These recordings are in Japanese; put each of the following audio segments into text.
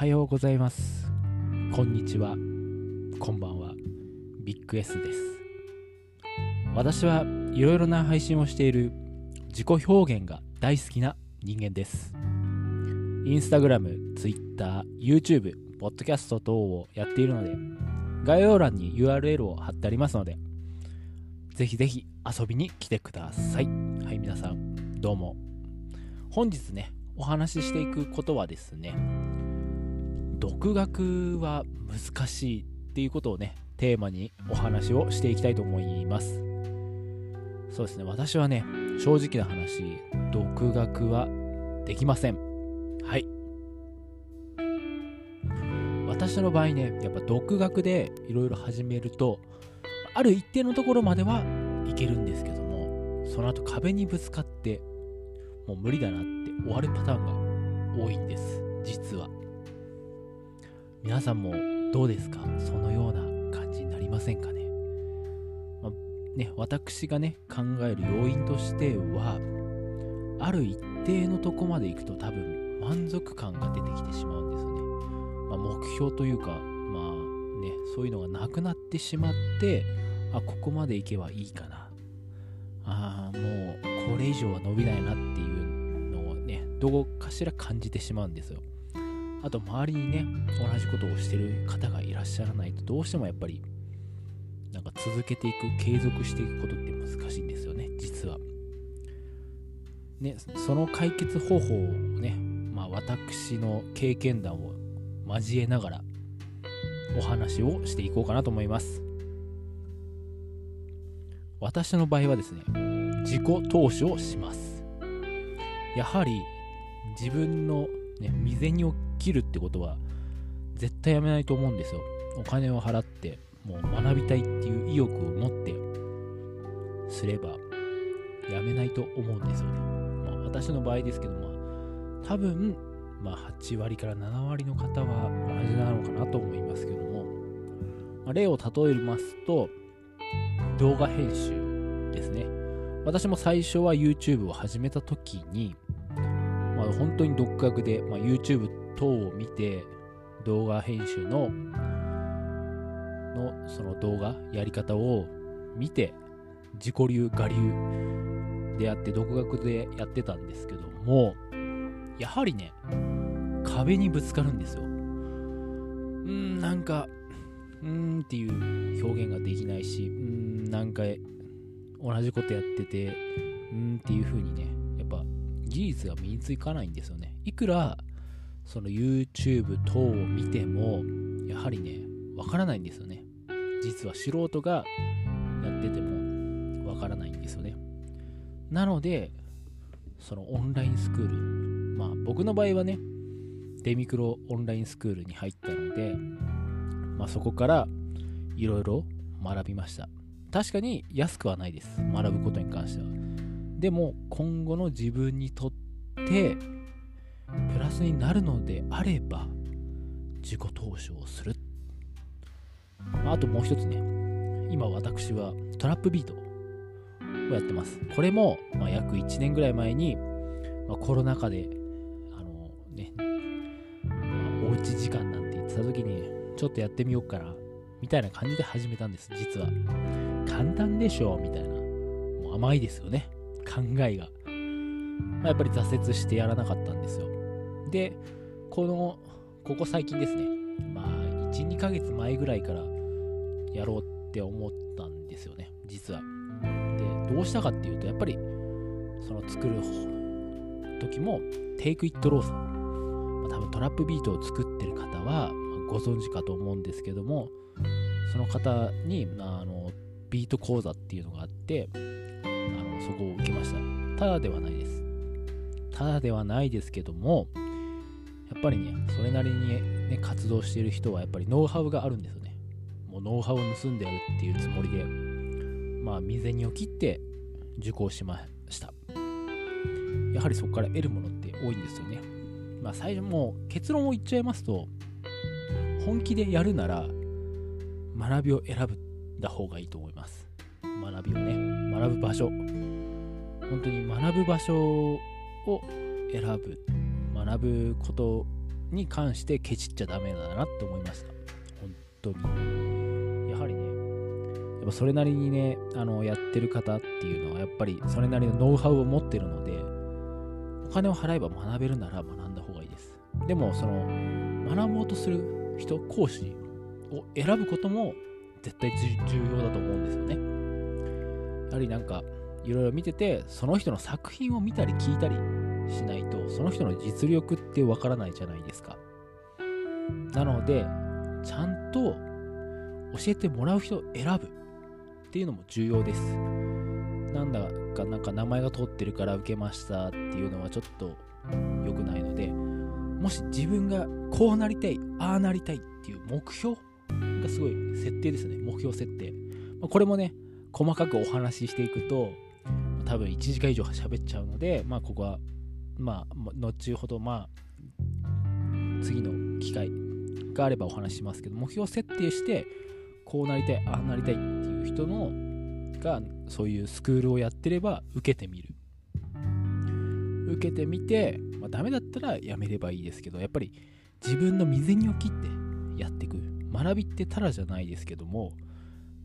はようございます。こんにちは。こんばんは。ビッグ S です。私はいろいろな配信をしている自己表現が大好きな人間です。インスタグラム、ツイッター、YouTube、ポッドキャスト等をやっているので概要欄に URL を貼ってありますのでぜひぜひ遊びに来てください。はい皆さんどうも。本日ねお話ししていくことはですね独学は難しいっていうことをねテーマにお話をしていきたいと思います。そうですね私はね正直な話独学はできません。はい。私の場合ねやっぱ独学でいろいろ始めるとある一定のところまではいけるんですけどもその後壁にぶつかってもう無理だなって終わるパターンが多いんです実は。皆さんもどうですか？そのような感じになりませんかね,、まあ、ね私がね考える要因としてはある一定のとこまで行くと多分満足感が出てきてしまうんですよね、まあ、目標というかまあねそういうのがなくなってしまってあここまで行けばいいかな。ああもうこれ以上は伸びないなっていうのをねどこかしら感じてしまうんですよ。あと周りにね同じことをしてる方がいらっしゃらないとどうしてもやっぱりなんか続けていく継続していくことって難しいんですよね実は。ねその解決方法をねまあ私の経験談を交えながらお話をしていこうかなと思います。私の場合はですね自己投資をします。やはり自分の、ね、未然を切るってことは絶対やめないと思うんですよ。お金を払ってもう学びたいっていう意欲を持ってすればやめないと思うんですよね、まあ、私の場合ですけどまあ多分まあ8割から7割の方は同じなのかなと思いますけども、まあ、例を例えますと動画編集ですね。私も最初は YouTube を始めた時に、まあ、本当に独学で、まあ、YouTube 等を見て動画編集ののその動画やり方を見て自己流我流でやって独学でやってたんですけどもやはりね壁にぶつかるんですよ。うんなんかうーんっていう表現ができないしうーんなんか同じことやっててうーんっていう風にねやっぱ技術が身につかないんですよね。いくらその YouTube 等を見てもやはりねわからないんですよね。実は素人がやっててもわからないんですよね。なのでそのオンラインスクールまあ僕の場合はねデミクロオンラインスクールに入ったので、まあ、そこからいろいろ学びました。確かに安くはないです。学ぶことに関しては。でも今後の自分にとってスになるのであれば自己投資をする、まあ、あともう一つね今私はトラップビートをやってます。これも、まあ、約1年ぐらい前に、まあ、コロナ禍であのね、まあ、おうち時間なんて言ってた時にちょっとやってみようかなみたいな感じで始めたんです実は。簡単でしょうみたいな。もう甘いですよね考えが、まあ、やっぱり挫折してやらなかったんですよ。でこのここ最近ですね。まあ12ヶ月前ぐらいからやろうって思ったんですよね。実は。でどうしたかっていうとやっぱりその作る時もテイクイットローさん、まあ、多分トラップビートを作ってる方はご存知かと思うんですけどもその方にあのビート講座っていうのがあってあのそこを受けました。ただではないです。ただではないですけどもやっぱりねそれなりにね活動している人はやっぱりノウハウがあるんですよね。もうノウハウを盗んでやるっていうつもりでまあ未然を切って受講しました。やはりそこから得るものって多いんですよね。まあ最初もう結論を言っちゃいますと本気でやるなら学びを選ぶだ方がいいと思います。学びをね学ぶ場所。本当に学ぶ場所を選ぶ。学ぶことに関してケチっちゃダメだなって思いました。本当に。やはりねやっぱそれなりにねあのやってる方っていうのはやっぱりそれなりのノウハウを持ってるのでお金を払えば学べるなら学んだ方がいいです。でもその学ぼうとする人講師を選ぶことも絶対重要だと思うんですよね。やはりなんかいろいろ見ててその人の作品を見たり聞いたりしないとその人の実力ってわからないじゃないですか。なのでちゃんと教えてもらう人を選ぶ。っていうのも重要です。なんだかなんか名前が通ってるから受けましたっていうのはちょっと良くないのでもし自分がこうなりたいああなりたいっていう目標がすごい設定ですね。目標設定。これもね細かくお話ししていくと多分1時間以上喋っちゃうのでまあここはまあ後ほどまあ次の機会があればお話しますけど目標設定してこうなりたいああなりたいっていう人のがそういうスクールをやってれば受けてみる。受けてみて、まあ、ダメだったらやめればいいですけどやっぱり自分の身銭を切ってやっていく。学びってただじゃないですけども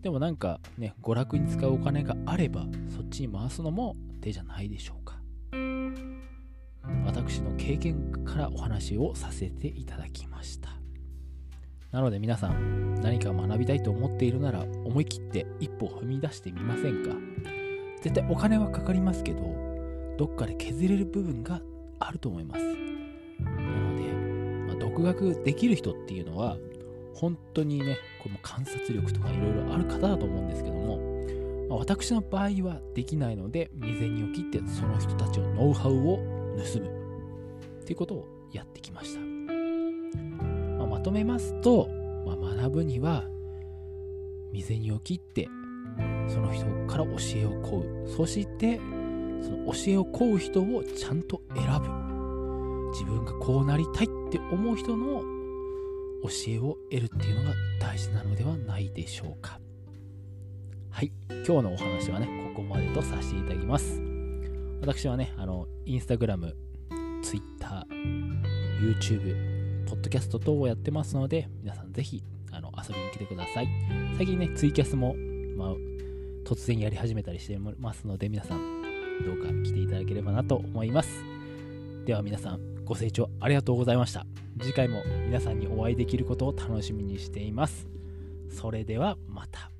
でもなんかね娯楽に使うお金があればそっちに回すのも手じゃないでしょうか。私の経験からお話をさせていただきました。なので皆さん何か学びたいと思っているなら思い切って一歩踏み出してみませんか。絶対お金はかかりますけどどっかで削れる部分があると思います。なので、まあ、独学できる人っていうのは本当にねこの観察力とかいろいろある方だと思うんですけども、ま、私の場合はできないので未然にを切ってその人たちのノウハウを盗む。っていうことをやってきました、まあ、まとめますと、まあ、学ぶには未然を切ってその人から教えを請う。そしてその教えを請う人をちゃんと選ぶ。自分がこうなりたいって思う人の教えを得るっていうのが大事なのではないでしょうか。はい。今日のお話はねここまでとさせていただきます。私はねあのインスタグラム Twitter YouTube ポッドキャスト等をやってますので皆さんぜひあの遊びに来てください。最近ねツイキャスも、まあ、突然やり始めたりしてますので皆さんどうか来ていただければなと思います。では皆さんご清聴ありがとうございました。次回も皆さんにお会いできることを楽しみにしています。それではまた。